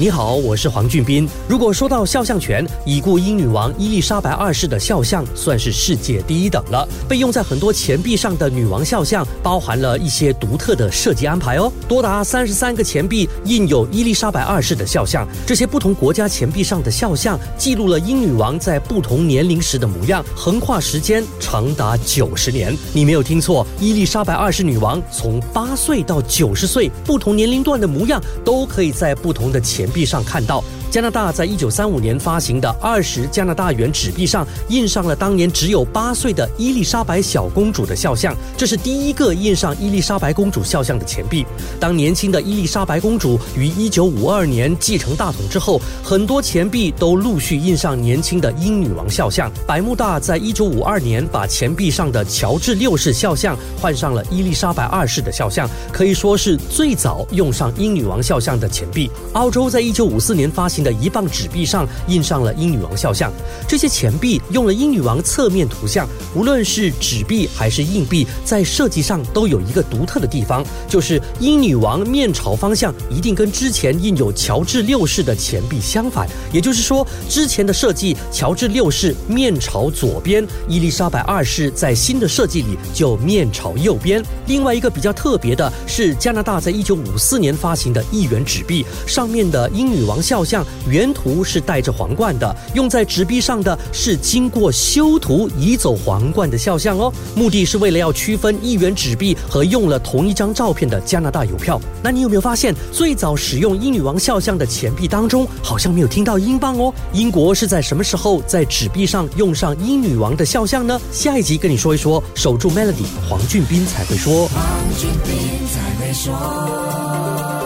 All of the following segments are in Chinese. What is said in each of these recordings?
你好，我是黄俊斌。如果说到肖像权，已故英女王伊丽莎白二世的肖像算是世界第一等了。被用在很多钱币上的女王肖像，包含了一些独特的设计安排哦。多达三十三个钱币印有伊丽莎白二世的肖像，这些不同国家钱币上的肖像记录了英女王在不同年龄时的模样，横跨时间长达九十年。你没有听错，伊丽莎白二世女王从八岁到九十岁，不同年龄段的模样都可以在不同的钱。币上看到。加拿大在一九三五年发行的二十加拿大元纸币上印上了当年只有八岁的伊丽莎白小公主的肖像，这是第一个印上伊丽莎白公主肖像的钱币。当年轻的伊丽莎白公主于一九五二年继承大统之后，很多钱币都陆续印上年轻的英女王肖像。百慕大在一九五二年把钱币上的乔治六世肖像换上了伊丽莎白二世的肖像，可以说是最早用上英女王肖像的钱币。澳洲在在一九五四年发行。的一磅纸币上印上了英女王肖像，这些钱币用了英女王侧面图像。无论是纸币还是硬币，在设计上都有一个独特的地方，就是英女王面朝方向一定跟之前印有乔治六世的钱币相反。也就是说，之前的设计乔治六世面朝左边，伊丽莎白二世在新的设计里就面朝右边。另外一个比较特别的是，加拿大在一九五四年发行的一元纸币上面的英女王肖像。原图是戴着皇冠的，用在纸币上的是经过修图移走皇冠的肖像哦。目的是为了要区分一元纸币和用了同一张照片的加拿大邮票。那你有没有发现，最早使用英女王肖像的钱币当中，好像没有听到英镑哦？英国是在什么时候在纸币上用上英女王的肖像呢？下一集跟你说一说。守住 Melody，黄俊斌才会说。黄俊斌才会说。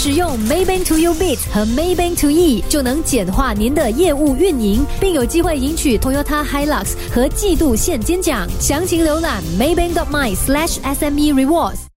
使用 Maybank To You Bit 和 Maybank To E 就能简化您的业务运营，并有机会赢取 Toyota Hilux 和季度现金奖。详情浏览 Maybank My SLASH SME Rewards。